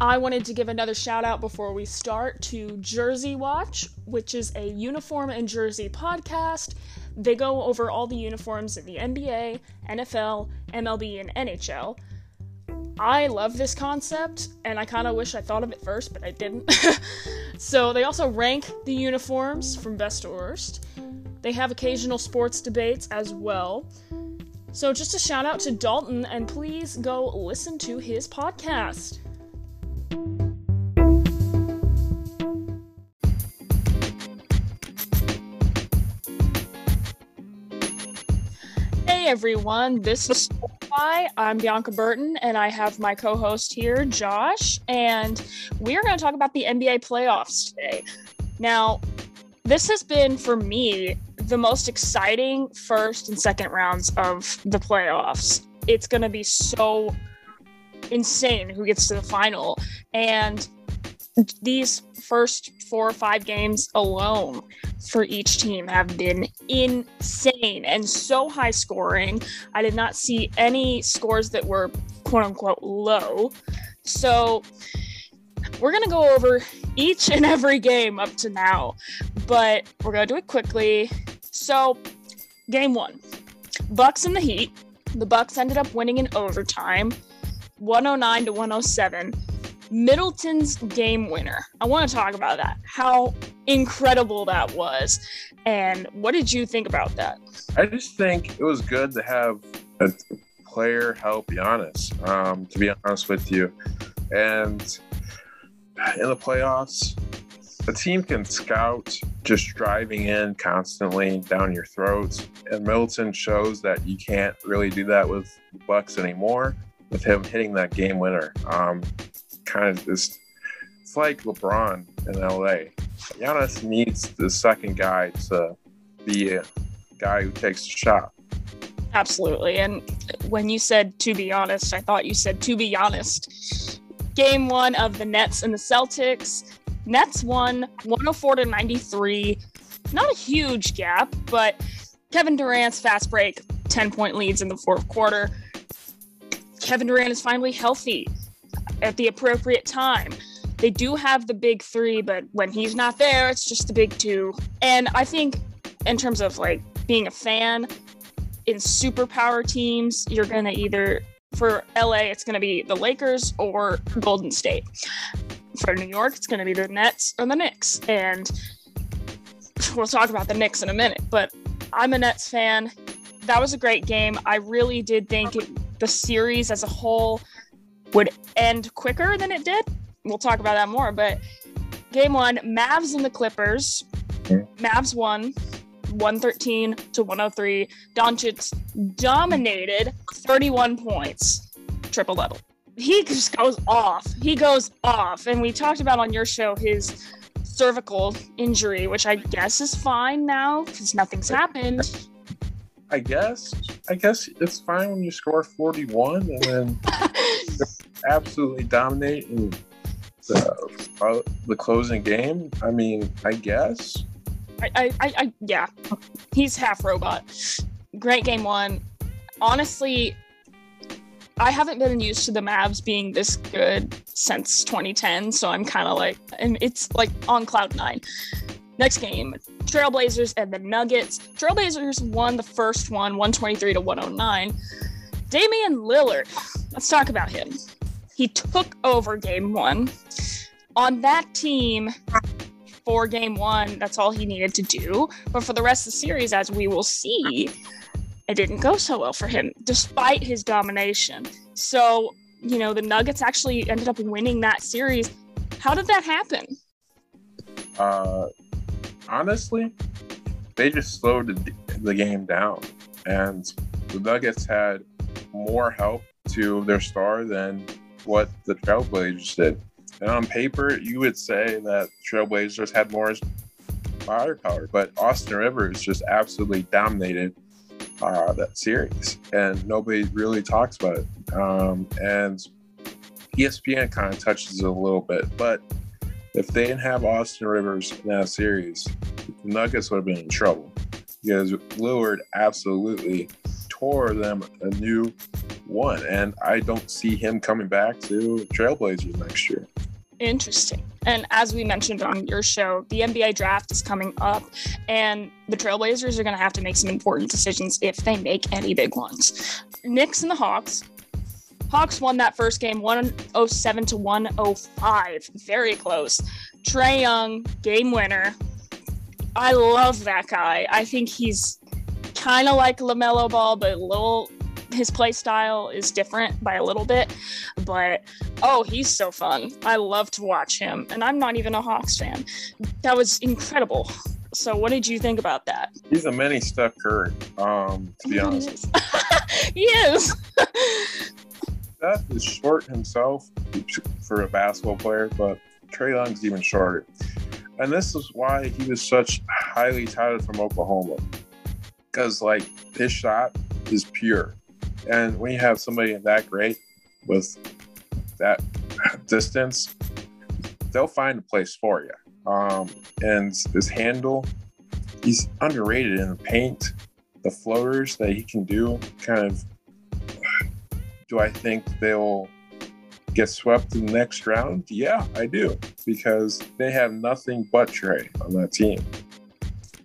I wanted to give another shout out before we start to Jersey Watch, which is a uniform and jersey podcast. They go over all the uniforms in the NBA, NFL, MLB, and NHL. I love this concept, and I kind of wish I thought of it first, but I didn't. so they also rank the uniforms from best to worst. They have occasional sports debates as well. So just a shout out to Dalton, and please go listen to his podcast. Everyone, this is Sportify. I'm Bianca Burton, and I have my co host here, Josh, and we are going to talk about the NBA playoffs today. Now, this has been for me the most exciting first and second rounds of the playoffs. It's going to be so insane who gets to the final. And these first four or five games alone for each team have been insane and so high scoring. I did not see any scores that were quote unquote low. So we're going to go over each and every game up to now, but we're going to do it quickly. So, game 1. Bucks in the Heat. The Bucks ended up winning in overtime, 109 to 107. Middleton's game winner. I want to talk about that. How incredible that was. And what did you think about that? I just think it was good to have a player help Giannis, um, to be honest with you. And in the playoffs, a team can scout just driving in constantly down your throats. And Middleton shows that you can't really do that with Bucks anymore with him hitting that game winner. Um, kind of just it's like LeBron in LA. Giannis needs the second guy to be a guy who takes the shot. Absolutely. And when you said to be honest, I thought you said to be honest. Game one of the Nets and the Celtics. Nets won 104 to 93. Not a huge gap, but Kevin Durant's fast break, 10 point leads in the fourth quarter. Kevin Durant is finally healthy at the appropriate time. They do have the big three, but when he's not there, it's just the big two. And I think, in terms of like being a fan, in superpower teams, you're going to either, for LA, it's going to be the Lakers or Golden State. For New York, it's going to be the Nets or the Knicks. And we'll talk about the Knicks in a minute, but I'm a Nets fan. That was a great game. I really did think it, the series as a whole would end quicker than it did. We'll talk about that more. But game one, Mavs and the Clippers. Mavs won 113 to 103. Doncic dominated 31 points, triple double. He just goes off. He goes off. And we talked about on your show his cervical injury, which I guess is fine now because nothing's happened. I guess. I guess it's fine when you score 41 and then absolutely dominate in the, uh, the closing game. I mean, I guess. I, I, I, yeah, he's half robot. Great game one. Honestly, I haven't been used to the Mavs being this good since 2010, so I'm kind of like, and it's like on cloud nine. Next game, Trailblazers and the Nuggets. Trailblazers won the first one, 123 to 109. Damian Lillard, let's talk about him. He took over game one. On that team, for game one, that's all he needed to do. But for the rest of the series, as we will see, it didn't go so well for him, despite his domination. So, you know, the Nuggets actually ended up winning that series. How did that happen? Uh, honestly, they just slowed the, the game down. And the Nuggets had more help to their star than what the Trailblazers did. And on paper, you would say that Trailblazers had more firepower, but Austin Rivers just absolutely dominated uh, that series, and nobody really talks about it. Um, and ESPN kind of touches it a little bit, but if they didn't have Austin Rivers in that series, the Nuggets would have been in trouble because Lillard absolutely tore them a new one, and I don't see him coming back to Trailblazers next year. Interesting. And as we mentioned on your show, the NBA draft is coming up, and the Trailblazers are going to have to make some important decisions if they make any big ones. Knicks and the Hawks. Hawks won that first game 107 to 105. Very close. Trae Young, game winner. I love that guy. I think he's kind of like LaMelo Ball, but a little his play style is different by a little bit, but oh, he's so fun. I love to watch him, and I'm not even a Hawks fan. That was incredible. So, what did you think about that? He's a mini Steph Curry, um, to be honest. he is. Steph is short himself for a basketball player, but Trae Young's even shorter. And this is why he was such highly touted from Oklahoma. Because, like, his shot is pure. And when you have somebody that great with that distance, they'll find a place for you. Um, and his handle, he's underrated in the paint. The floaters that he can do, kind of. Do I think they'll get swept in the next round? Yeah, I do, because they have nothing but Trae on that team.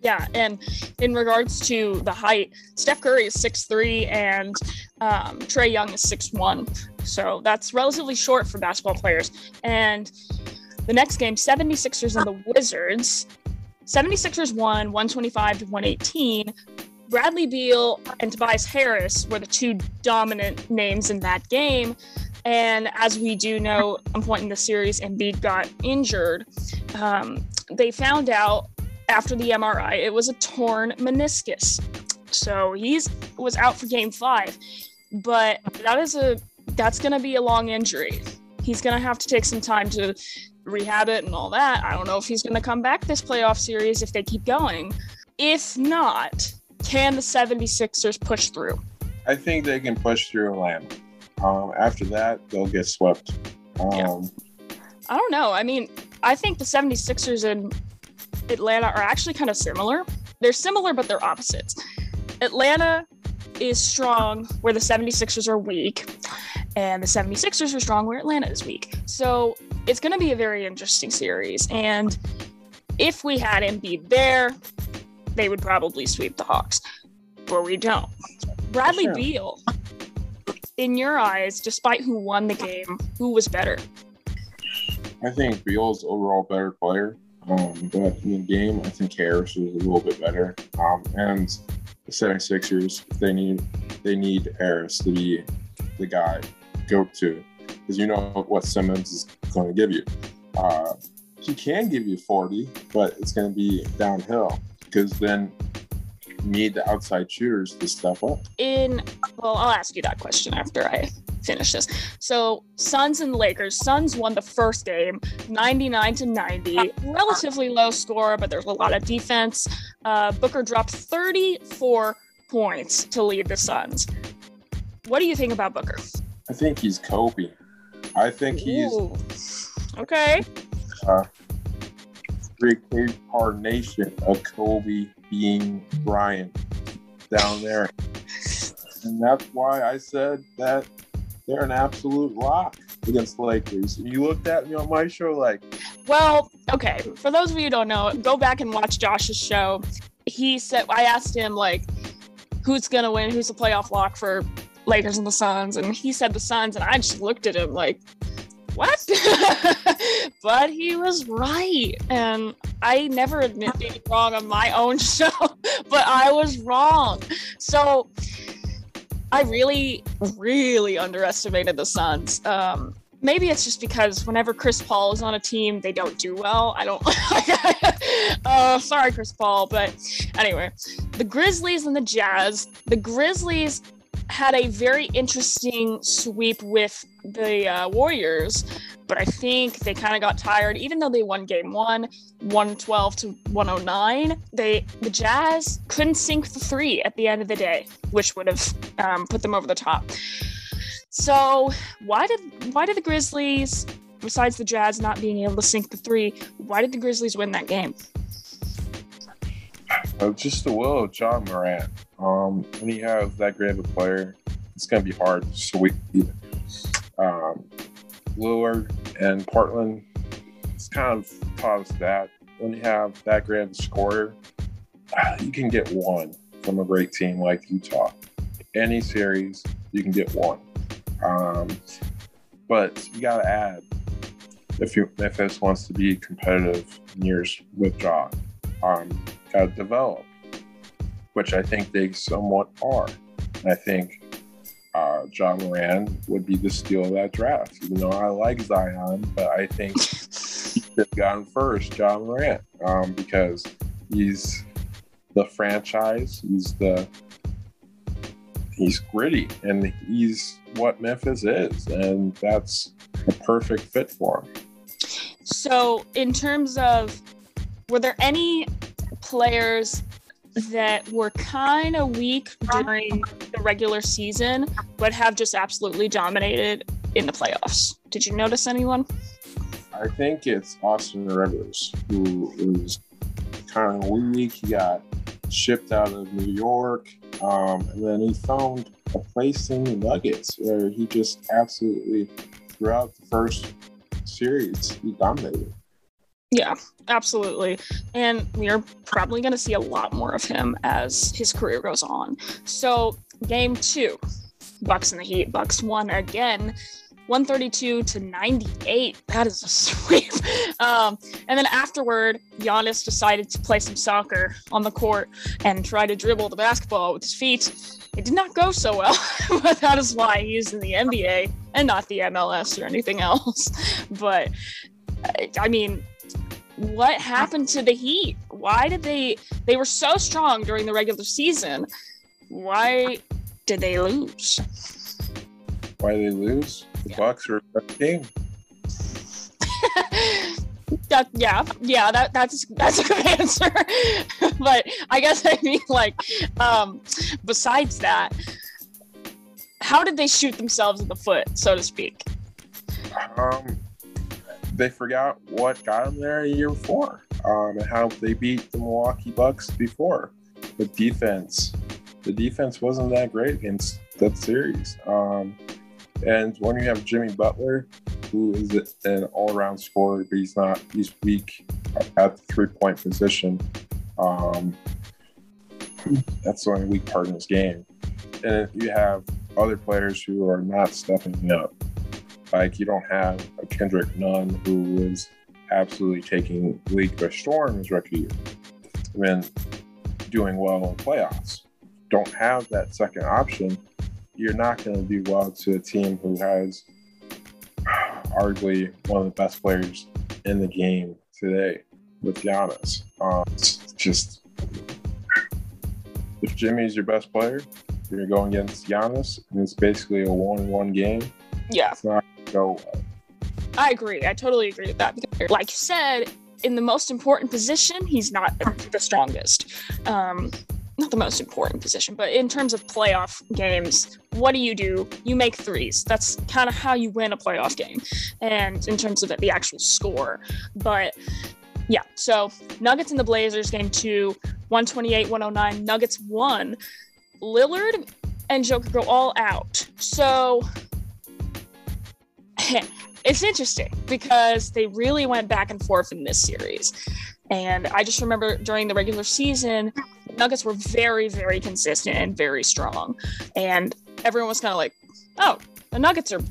Yeah, and in regards to the height, Steph Curry is six three, and um, Trae Young is six one. So that's relatively short for basketball players. And the next game, 76ers and the Wizards. 76ers won 125 to 118. Bradley Beal and Tobias Harris were the two dominant names in that game. And as we do know, at one point in the series, Embiid got injured. Um, they found out after the MRI it was a torn meniscus. So he's was out for game five. But that is a that's gonna be a long injury. He's gonna have to take some time to rehab it and all that. I don't know if he's gonna come back this playoff series if they keep going. If not, can the 76ers push through? I think they can push through Atlanta. Um, after that, they'll get swept. Um, yeah. I don't know. I mean, I think the 76ers and Atlanta are actually kind of similar. They're similar, but they're opposites. Atlanta is strong where the 76ers are weak, and the 76ers are strong where Atlanta is weak. So it's going to be a very interesting series. And if we had Embiid there, they would probably sweep the Hawks, but we don't. Bradley sure. Beal, in your eyes, despite who won the game, who was better? I think Beal's overall better player. Um, but in the game, I think Harris was a little bit better. Um, and the 76ers, they need they need Harris to be the guy go to because you know what Simmons is going to give you. Uh, he can give you 40, but it's going to be downhill because then you need the outside shooters to step up. In well, I'll ask you that question after I finish this. So Suns and Lakers. Suns won the first game, 99 to 90. Relatively low score, but there's a lot of defense. Uh, Booker dropped 34 points to lead the Suns. What do you think about Booker? I think he's Kobe. I think he's Ooh. okay. Uh, reincarnation of Kobe Bean Bryant down there. And that's why I said that they're an absolute lock against the Lakers. You looked at me on my show like, well, okay. For those of you who don't know, go back and watch Josh's show. He said, I asked him like, who's gonna win? Who's the playoff lock for Lakers and the Suns? And he said the Suns, and I just looked at him like, what? but he was right. And I never admit being wrong on my own show, but I was wrong. So I really, really underestimated the Suns. Um, maybe it's just because whenever Chris Paul is on a team, they don't do well. I don't. uh, sorry, Chris Paul, but anyway, the Grizzlies and the Jazz. The Grizzlies had a very interesting sweep with the uh, Warriors, but I think they kind of got tired. Even though they won Game One, 112 to 109, they the Jazz couldn't sink the three at the end of the day, which would have um, put them over the top. So why did why did the Grizzlies, besides the Jazz not being able to sink the three, why did the Grizzlies win that game? Just the will of Ja Morant. Um, when you have that great of a player, it's going to be hard to sweep even. Um, Lillard and Portland, it's kind of us that when you have that great of a scorer, you can get one from a great team like Utah. Any series, you can get one. Um, but you got to add if you, Memphis wants to be competitive in years with Ja. Um, got to develop, which I think they somewhat are. I think uh, Ja Morant would be the steal of that draft. Even though I like Zion, but I think he should have gone first, Ja Morant, um, because he's the franchise. He's the he's gritty, and he's what Memphis is, and that's a perfect fit for him. So, in terms of, were there any players that were kind of weak during the regular season, but have just absolutely dominated in the playoffs? Did you notice anyone? I think it's Austin Rivers, who is kind of weak. He got shipped out of New York, um, and then he found a place in the Nuggets where he just absolutely, throughout the first series, he dominated. Yeah, absolutely. And we're probably going to see a lot more of him as his career goes on. So, game two, Bucks in the Heat. Bucks won again. 132 to 98. That is a sweep. Um, and then afterward, Giannis decided to play some soccer on the court and try to dribble the basketball with his feet. It did not go so well, but that is why he's in the NBA and not the MLS or anything else. But I mean, what happened to the Heat? Why did they they were so strong during the regular season? Why did they lose? Why did they lose? The yeah. Bucks are a team. that yeah yeah that that's that's a good answer but i guess i mean like um besides that how did they shoot themselves in the foot so to speak um they forgot what got them there a year before um, and how they beat the Milwaukee Bucks before. The defense, the defense wasn't that great against that series. Um, and when you have Jimmy Butler, who is an all-around scorer, but he's not, he's weak at the three-point position. Um, that's the only weak part in this game. And you have other players who are not stepping up. Like you don't have a Kendrick Nunn who is absolutely taking league by storm his rookie year, when doing well in playoffs. Don't have that second option, you're not going to do well to a team who has arguably one of the best players in the game today with Giannis. Um, just if Jimmy's your best player, you're going against Giannis, and it's basically a one-one game. Yeah, it's not go. I agree. I totally agree with that. Like you said, in the most important position, he's not the strongest. Um, not the most important position, but in terms of playoff games, what do you do? You make threes. That's kind of how you win a playoff game, and in terms of the actual score. But yeah, so Nuggets and the Blazers game two, 128 109. Nuggets won. Lillard and Joker go all out. So it's interesting because they really went back and forth in this series. And I just remember during the regular season, Nuggets were very, very consistent and very strong. And everyone was kind of like, oh, the Nuggets are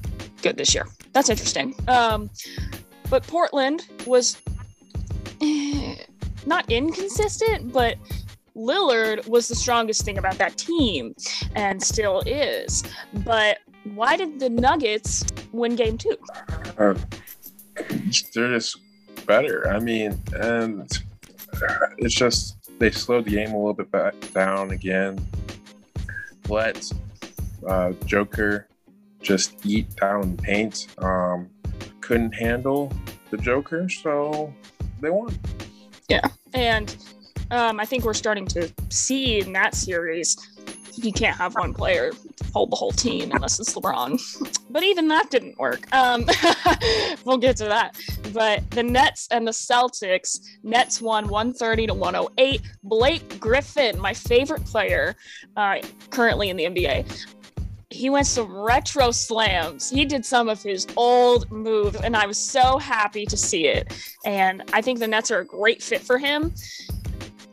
good this year. That's interesting. Um, but Portland was eh, not inconsistent, but Lillard was the strongest thing about that team and still is. But why did the Nuggets win game two? Uh, they're just better. I mean, and it's just they slowed the game a little bit back down again. Let uh, Joker just eat down paint. Um, couldn't handle the Joker, so they won. Yeah, and um, I think we're starting to see in that series you can't have one player hold the whole team unless it's LeBron. But even that didn't work. Um, we'll get to that. But the Nets and the Celtics, Nets won 130 to 108. Blake Griffin, my favorite player uh, currently in the NBA, he went some retro slams. He did some of his old moves, and I was so happy to see it. And I think the Nets are a great fit for him.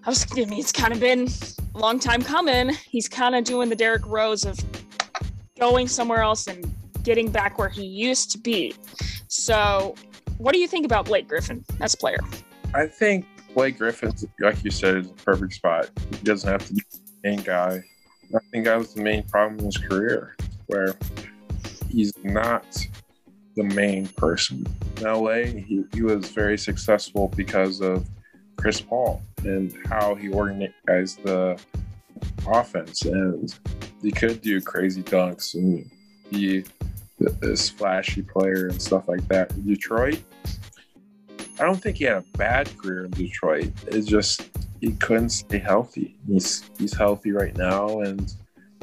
I was, I mean, it's kind of been a long time coming. He's kind of doing the Derrick Rose of going somewhere else and getting back where he used to be. So, what do you think about Blake Griffin as a player? I think Blake Griffin, like you said, is a perfect spot. He doesn't have to be the main guy. I think that was the main problem in his career, where he's not the main person. In LA, he, he was very successful because of Chris Paul and how he organized the offense. And he could do crazy dunks and be this flashy player and stuff like that. In Detroit, I don't think he had a bad career in Detroit. It's just he couldn't stay healthy. He's he's healthy right now, and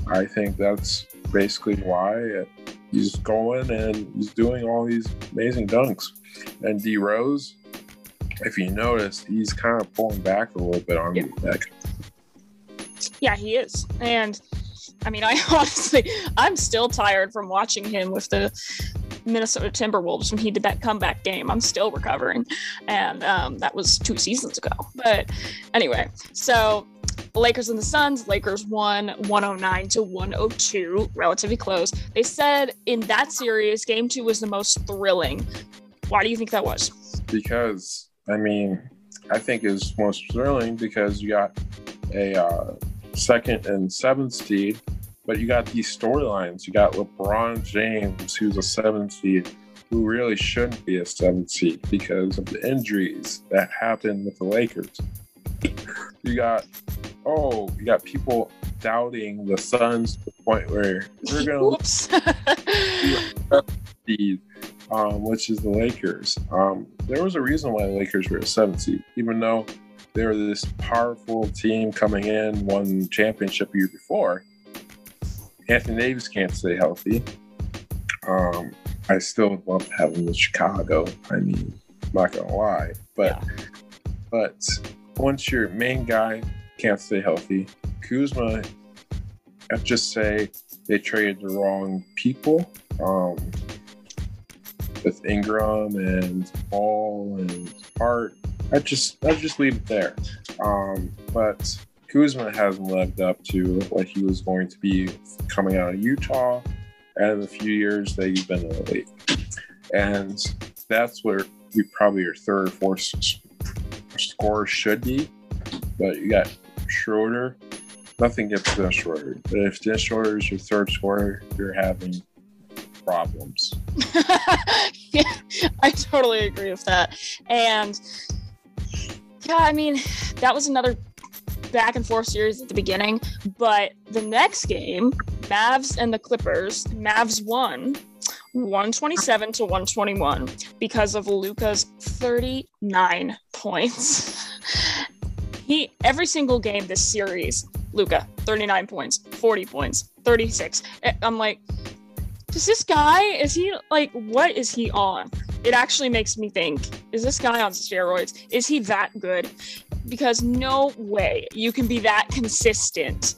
I think that's basically why he's going and he's doing all these amazing dunks. And D Rose, if you notice, he's kind of pulling back a little bit on yeah. that. Yeah, he is, and I mean, I honestly, I'm still tired from watching him with the Minnesota Timberwolves when he did that comeback game. I'm still recovering, and um, that was two seasons ago. But anyway, so Lakers and the Suns, Lakers won 109 to 102, relatively close. They said in that series, game two was the most thrilling. Why do you think that was? Because, I mean, I think it's most thrilling because you got a uh, second and seventh seed but you got these storylines. You got LeBron James, who's a seven seed, who really shouldn't be a seven seed because of the injuries that happened with the Lakers. You got oh, you got people doubting the Suns to the point where we're gonna seed, um, which is the Lakers. Um, there was a reason why the Lakers were a seven seed, even though they were this powerful team coming in, won championship year before Anthony Davis can't stay healthy. Um, I still would love to have him in Chicago. I mean, I'm not gonna lie, but yeah. but once your main guy can't stay healthy, Kuzma, I just say they traded the wrong people. Um, with Ingram and Ball and Hart, I just I just leave it there. Um, but Kuzma hasn't lived up to what he was going to be coming out of Utah and the few years that he's been in the league. And that's where you probably your third or fourth score should be. But you got Schroeder. Nothing gets Dennis Schroeder. But if Dennis Schroeder is your third scorer, you're having problems. yeah, I totally agree with that. And yeah, I mean, that was another back and forth series at the beginning, but the next game, Mavs and the Clippers, Mavs won 127 to 121 because of Luka's 39 points. he every single game this series, Luka, 39 points, 40 points, 36. Eh, I'm like, does this guy is he like what is he on? It actually makes me think, is this guy on steroids? Is he that good? because no way you can be that consistent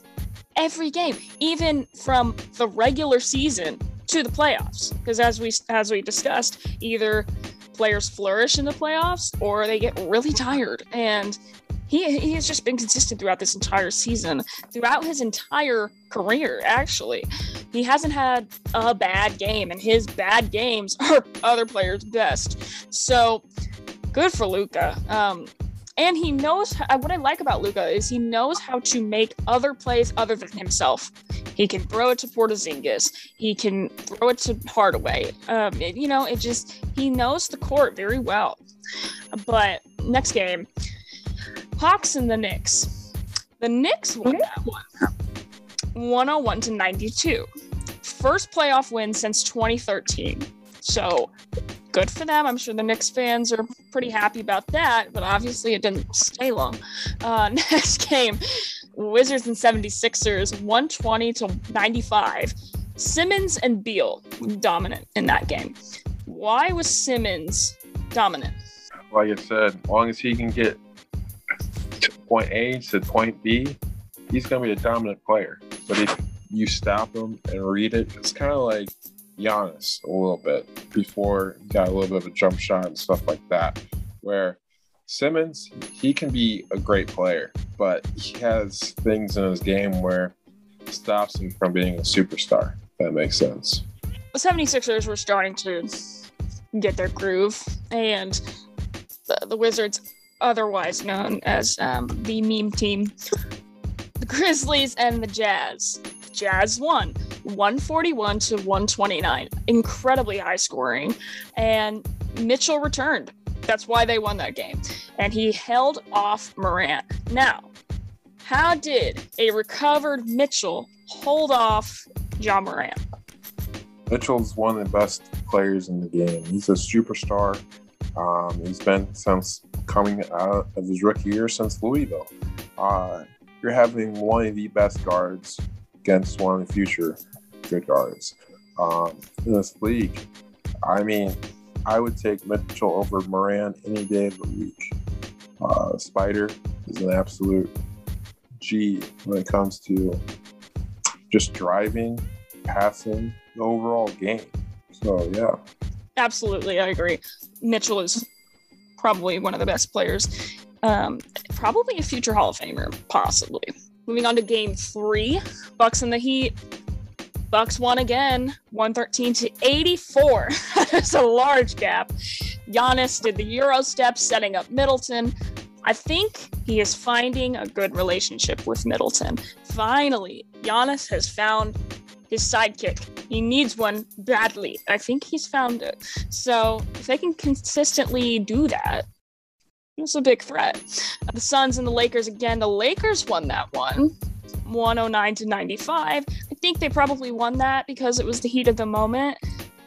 every game, even from the regular season to the playoffs. Because as we as we discussed, either players flourish in the playoffs or they get really tired. And he he has just been consistent throughout this entire season, throughout his entire career. Actually, he hasn't had a bad game, and his bad games are other players' best. So good for Luka. Um, and he knows what I like about Luka is he knows how to make other plays other than himself. He can throw it to Porzingis. He can throw it to Hardaway. Um, it, you know, it just he knows the court very well. But next game, Hawks and the Knicks. The Knicks won that one, 101 to 92. First playoff win since 2013. So good for them. I'm sure the Knicks fans are pretty happy about that, but obviously it didn't stay long. Uh, next game Wizards and 76ers, 120 to 95. Simmons and Beal dominant in that game. Why was Simmons dominant? Like I said, as long as he can get point A to point B, he's going to be a dominant player. But if you stop him and read it. It's kind of like Giannis a little bit before he got a little bit of a jump shot and stuff like that. Where Simmons, he can be a great player, but he has things in his game where stops him from being a superstar. that makes sense. The 76ers were starting to get their groove, and the, the Wizards, otherwise known as um, the meme team, the Grizzlies and the Jazz. Jazz won 141 to 129. Incredibly high scoring. And Mitchell returned. That's why they won that game. And he held off Morant. Now, how did a recovered Mitchell hold off Ja Morant? Mitchell's one of the best players in the game. He's a superstar. Um, he's been since coming out of his rookie year since Louisville. Uh, you're having one of the best guards against one of the future good guards um, in this league. I mean, I would take Mitchell over Moran any day of the week. Uh, Spida is an absolute G when it comes to just driving, passing, the overall game. So, yeah. Absolutely, I agree. Mitchell is probably one of the best players. Um, probably a future Hall of Famer, possibly. Moving on to game three, Bucks and the Heat. Bucks won again, 113 to 84. There's a large gap. Giannis did the Euro step, setting up Middleton. I think he is finding a good relationship with Middleton. Finally, Giannis has found his sidekick. He needs one badly. I think he's found it. So if they can consistently do that, it's a big threat. The Suns and the Lakers again. The Lakers won that one, 109 to 95. I think they probably won that because it was the heat of the moment.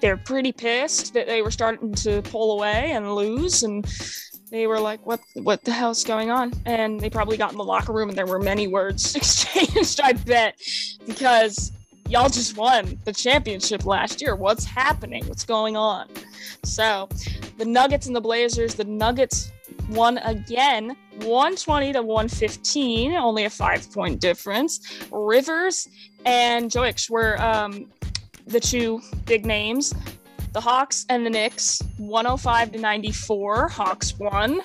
They're pretty pissed that they were starting to pull away and lose, and they were like, "What? What the hell's going on?" And they probably got in the locker room, and there were many words exchanged. I bet because y'all just won the championship last year. What's happening? What's going on? So, the Nuggets and the Blazers. The Nuggets won again 120 to 115 only a five point difference rivers and jokic were um, the two big names the hawks and the knicks 105 to 94 hawks won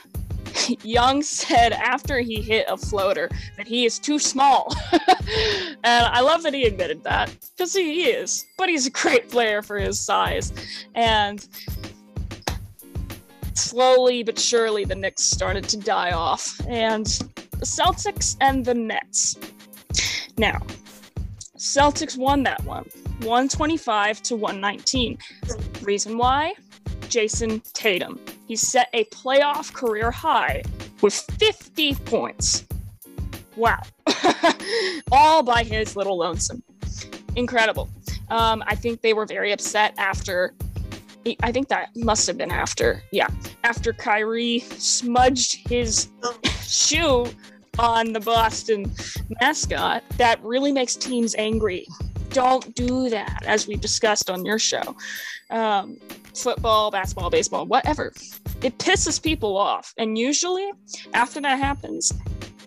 young said after he hit a floater that he is too small and i love that he admitted that because he is but he's a great player for his size and slowly but surely the Knicks started to die off, and the Celtics and the Nets. Now, Celtics won that one, 125 to 119. Reason why? Jayson Tatum. He set a playoff career high with 50 points. Wow. All by his little lonesome. Incredible. Um, I think they were very upset after I think that must have been after, yeah, after Kyrie smudged his shoe on the Boston mascot. That really makes teams angry. Don't do that, as we discussed on your show. Um, football, basketball, baseball, whatever. It pisses people off. And usually, after that happens,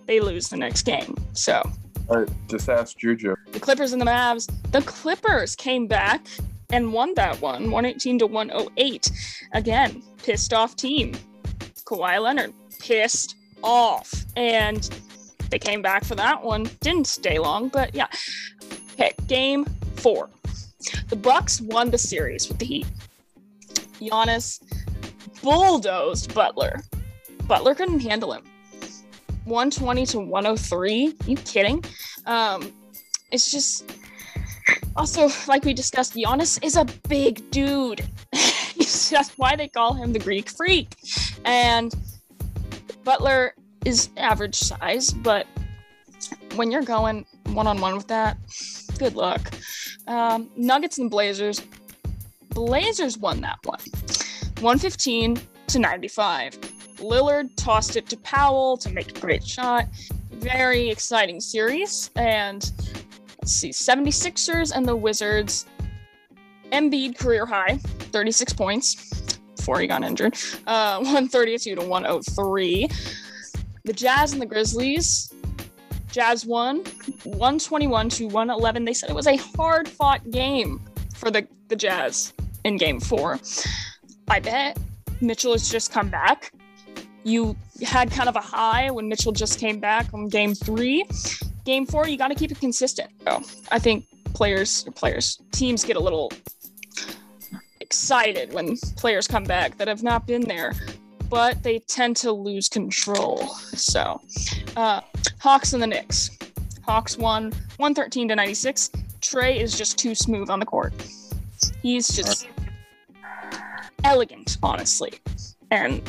they lose the next game. So, all right, just ask Juju. The Clippers and the Mavs. The Clippers came back and won that one 118 to 108. Again, pissed off team. Kawhi Leonard pissed off. And they came back for that one. Didn't stay long, but yeah. Okay, game four. The Bucks won the series with the Heat. Giannis bulldozed Butler. Butler couldn't handle him. 120 to 103. You kidding? Um, it's just also, like we discussed, Giannis is a big dude. That's why they call him the Greek freak. And Butler is average size, but when you're going one on one with that, good luck. Um, Nuggets and Blazers. Blazers won that one 115 to 95. Lillard tossed it to Powell to make a great shot. Very exciting series. And Let's see, 76ers and the Wizards. Embiid career high, 36 points before he got injured. Uh, 132 to 103. The Jazz and the Grizzlies. Jazz won 121 to 111. They said it was a hard fought game for the, the Jazz in game four. I bet Mitchell has just come back. You had kind of a high when Mitchell just came back on game three. Game four, you got to keep it consistent. I think players, players, teams get a little excited when players come back that have not been there, but they tend to lose control. So, uh, Hawks and the Knicks. Hawks won 113 to 96. Trae is just too smooth on the court. He's just elegant, honestly. And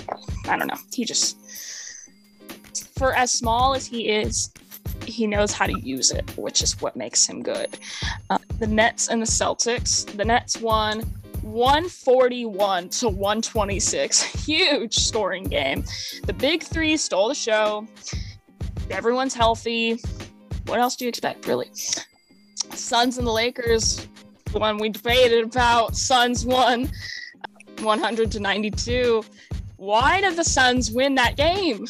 I don't know, he just, for as small as he is, he knows how to use it, which is what makes him good. Uh, the Nets and the Celtics. The Nets won 141 to 126. Huge scoring game. The big three stole the show. Everyone's healthy. What else do you expect, really? Suns and the Lakers, the one we debated about. Suns won 100 to 92. Why did the Suns win that game?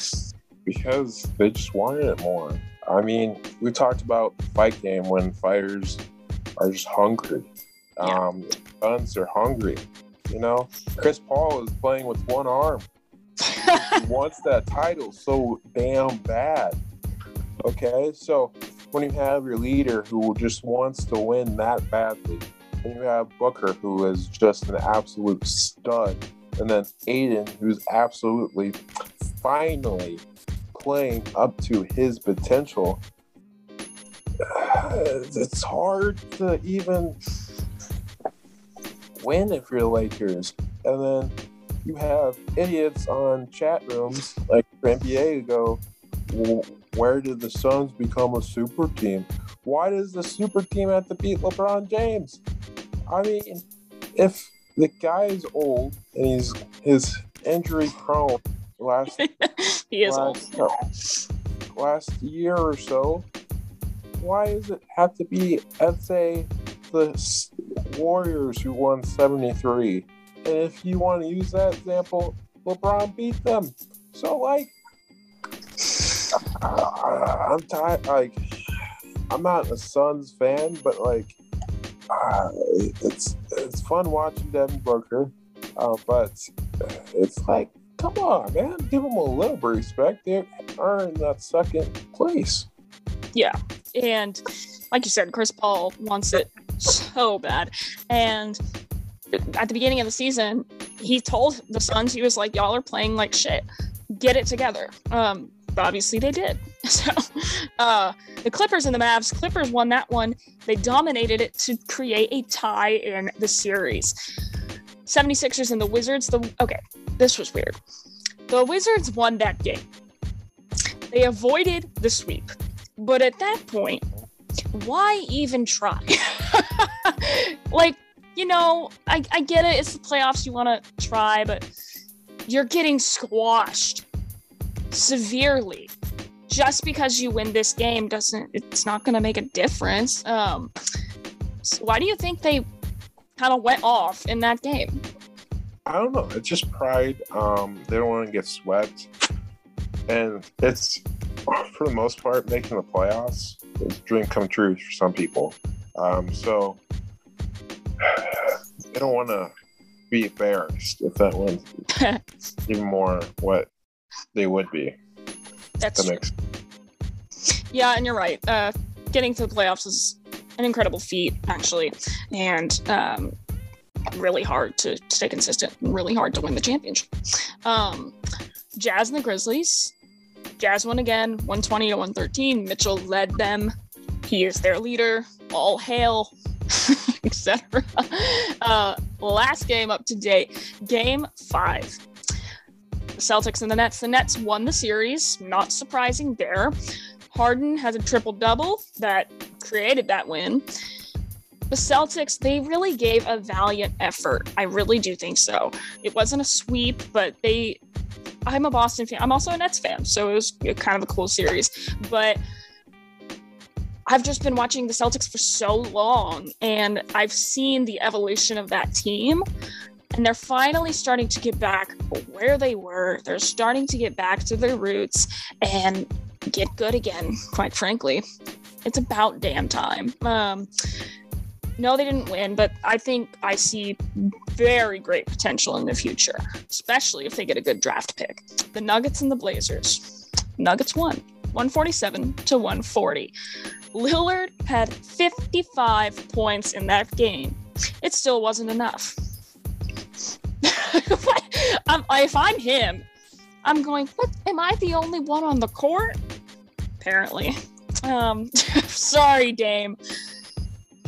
Because they just wanted it more. I mean, we talked about the fight game when fighters are just hungry. Yeah. Um, Suns are hungry. You know, Chris Paul is playing with one arm. he wants that title so damn bad. Okay, so when you have your leader who just wants to win that badly, you have Booker who is just an absolute stud, and then Ayton who's absolutely finally playing up to his potential, it's hard to even win if you're Lakers. And then you have idiots on chat rooms like NBA go, "Well, where did the Suns become a super team? Why does the super team have to beat LeBron James? I mean, if the guy's old and he's his injury prone last he is old. last, last year or so, why does it have to be, let's say, the Warriors who won 73? And if you want to use that example, LeBron beat them. So, like, uh, I'm tired. Like, I'm not a Suns fan, but like, it's it's fun watching Devin Booker. Uh, but it's like, come on, man, give them a little respect. They in that second place. Yeah. And like you said, Chris Paul wants it so bad. And at the beginning of the season, he told the Suns, he was like, Y'all are playing like shit. Get it together. Um, obviously they did. So uh, the Clippers and the Mavs, Clippers won that one. They dominated it to create a tie in the series. 76ers and the Wizards, the okay, this was weird. The Wizards won that game. They avoided the sweep. But at that point, why even try? like, you know, I, I get it. It's the playoffs. You want to try, but you're getting squashed severely. Just because you win this game doesn't, it's not going to make a difference. Um, so why do you think they kind of went off in that game? I don't know. It's just pride. Um, they don't want to get swept, and it's for the most part making the playoffs is a dream come true for some people. Um, so they don't want to be embarrassed if that was even more what they would be. That's That makes Yeah, and you're right. Uh, getting to the playoffs is an incredible feat, actually, and um, really hard to stay consistent really hard to win the championship. Um, Jazz and the Grizzlies. Jazz won again, 120 to 113. Mitchell led them. He is their leader. All hail, etc. Uh, last game up to date, game five. The Celtics and the Nets. The Nets won the series. Not surprising there. Harden has a triple double that created that win. The Celtics, they really gave a valiant effort. I really do think so. It wasn't a sweep, but they. I'm a Boston fan. I'm also a Nets fan, so it was kind of a cool series. But I've just been watching the Celtics for so long, and I've seen the evolution of that team. And they're finally starting to get back where they were. They're starting to get back to their roots. And get good again, quite frankly. It's about damn time. Um, no, they didn't win, but I think I see very great potential in the future, especially if they get a good draft pick. The Nuggets and the Blazers. Nuggets won 147 to 140. Lillard had 55 points in that game. It still wasn't enough. I'm, if I'm him, I'm going, what? Am I the only one on the court? Apparently. Um, sorry, Dame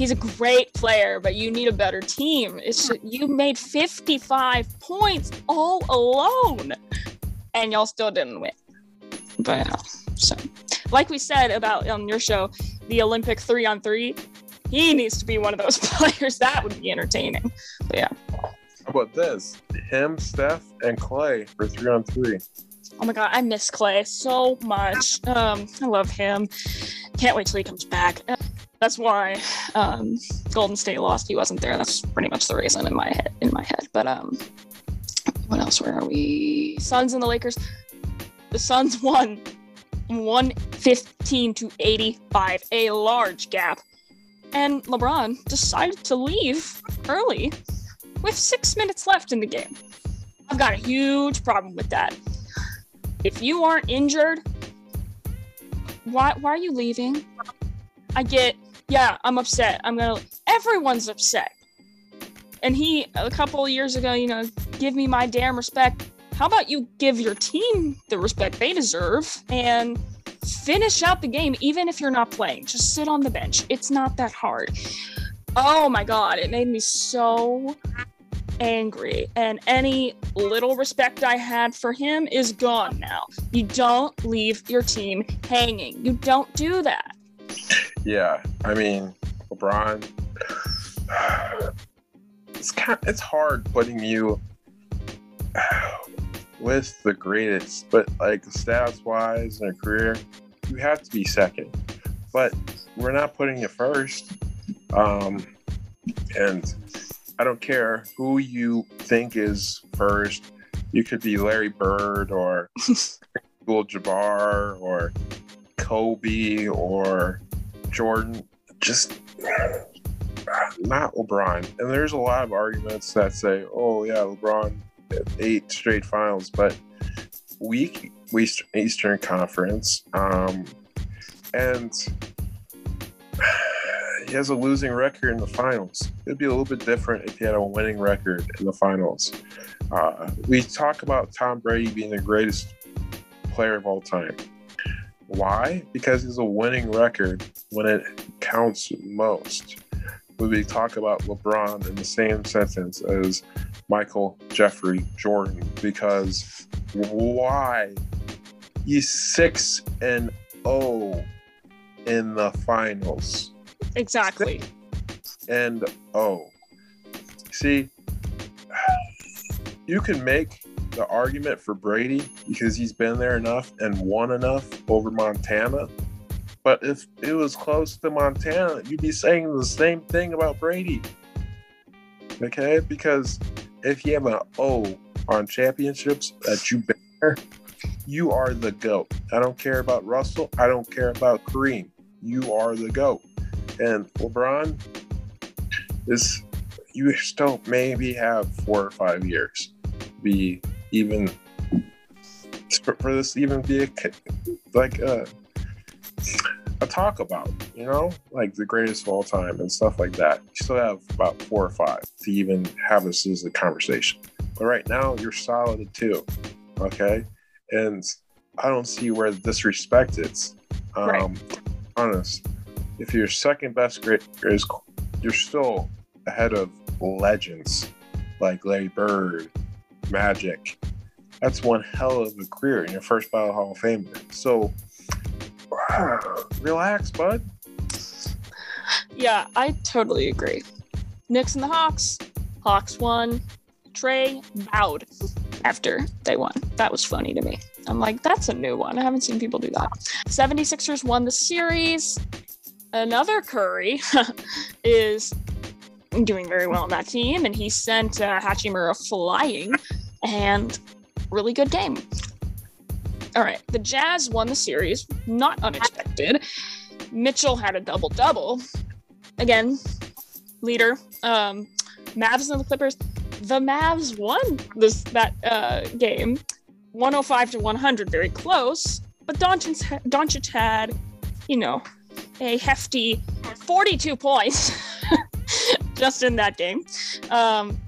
he's a great player, but you need a better team. It's you made 55 points all alone, and y'all still didn't win. But uh, so, like we said about on your show, the Olympic three on three, he needs to be one of those players. That would be entertaining. But yeah. About this? Him, Steph, and Clay for three on three. Oh my god, I miss Clay so much. Um, I love him. Can't wait till he comes back. That's why um, Golden State lost. He wasn't there. That's pretty much the reason in my head. In my head. But um, what else? Where are we? Suns and the Lakers. The Suns won 115 to 85, a large gap. And LeBron decided to leave early with six minutes left in the game. I've got a huge problem with that. If you aren't injured, why why are you leaving? I get yeah, I'm upset. I'm gonna. Everyone's upset. And he, a couple years ago, you know, give me my damn respect. How about you give your team the respect they deserve and finish out the game, even if you're not playing? Just sit on the bench. It's not that hard. Oh my God, it made me so angry. And any little respect I had for him is gone now. You don't leave your team hanging. You don't do that. Yeah, I mean, LeBron. It's kind. Of, it's hard putting you with the greatest, but like stats wise in a career, you have to be second. But we're not putting you first. Um, and I don't care who you think is first. You could be Larry Bird or Abdul Jabbar or Kobe or Jordan, just not LeBron. And there's a lot of arguments that say, oh, yeah, LeBron eight straight finals, but weak Eastern Conference. Um, and he has a losing record in the finals. It'd be a little bit different if he had a winning record in the finals. Uh, we talk about Tom Brady being the greatest player of all time. Why? Because he's a winning record when it counts most. We talk about LeBron in the same sentence as Michael Jeffrey Jordan, because why? He's six and oh in the finals. Exactly. And oh. See, you can make the argument for Brady because he's been there enough and won enough over Montana. But if it was close to Montana, you'd be saying the same thing about Brady. Okay? Because if you have an O on championships that you bear, you are the GOAT. I don't care about Russell. I don't care about Kareem. You are the GOAT. And LeBron is you still maybe have four or five years to be even for this even be a, like a, a talk about, you know, like the greatest of all time and stuff like that. You still have about four or five to even have this as a conversation. But right now, you're solid at two, okay? And I don't see where the disrespect is. Um, right. Honest, if you're second best great, is you're still ahead of legends like Larry Bird, Magic, that's one hell of a career in your first ballot Hall of Famer. So relax, bud. Yeah, I totally agree. Knicks and the Hawks. Hawks won. Trae bowed after they won. That was funny to me. I'm like, that's a new one. I haven't seen people do that. 76ers won the series. Another Curry is doing very well on that team, and he sent uh, Hachimura flying. And really good game. All right, the Jazz won the series, not unexpected. Mitchell had a double double. Again, leader. Um, Mavs and the Clippers. The Mavs won this that uh, game, 105 to 100, very close. But Doncic, Doncic had, you know, a hefty 42 points just in that game, um,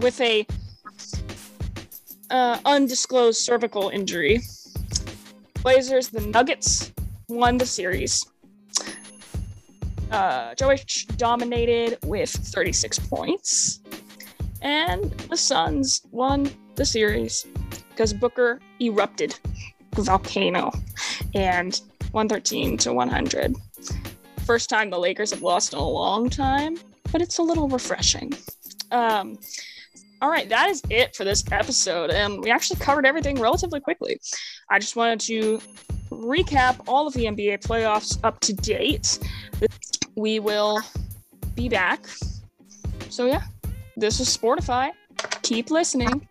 with a uh, undisclosed cervical injury. Blazers, the Nuggets won the series. Uh, Jokic dominated with 36 points. And the Suns won the series because Booker erupted volcano and 113 to 100. First time the Lakers have lost in a long time, but it's a little refreshing. Um, all right, that is it for this episode. And we actually covered everything relatively quickly. I just wanted to recap all of the NBA playoffs up to date. We will be back. So, yeah, this is Sportify. Keep listening.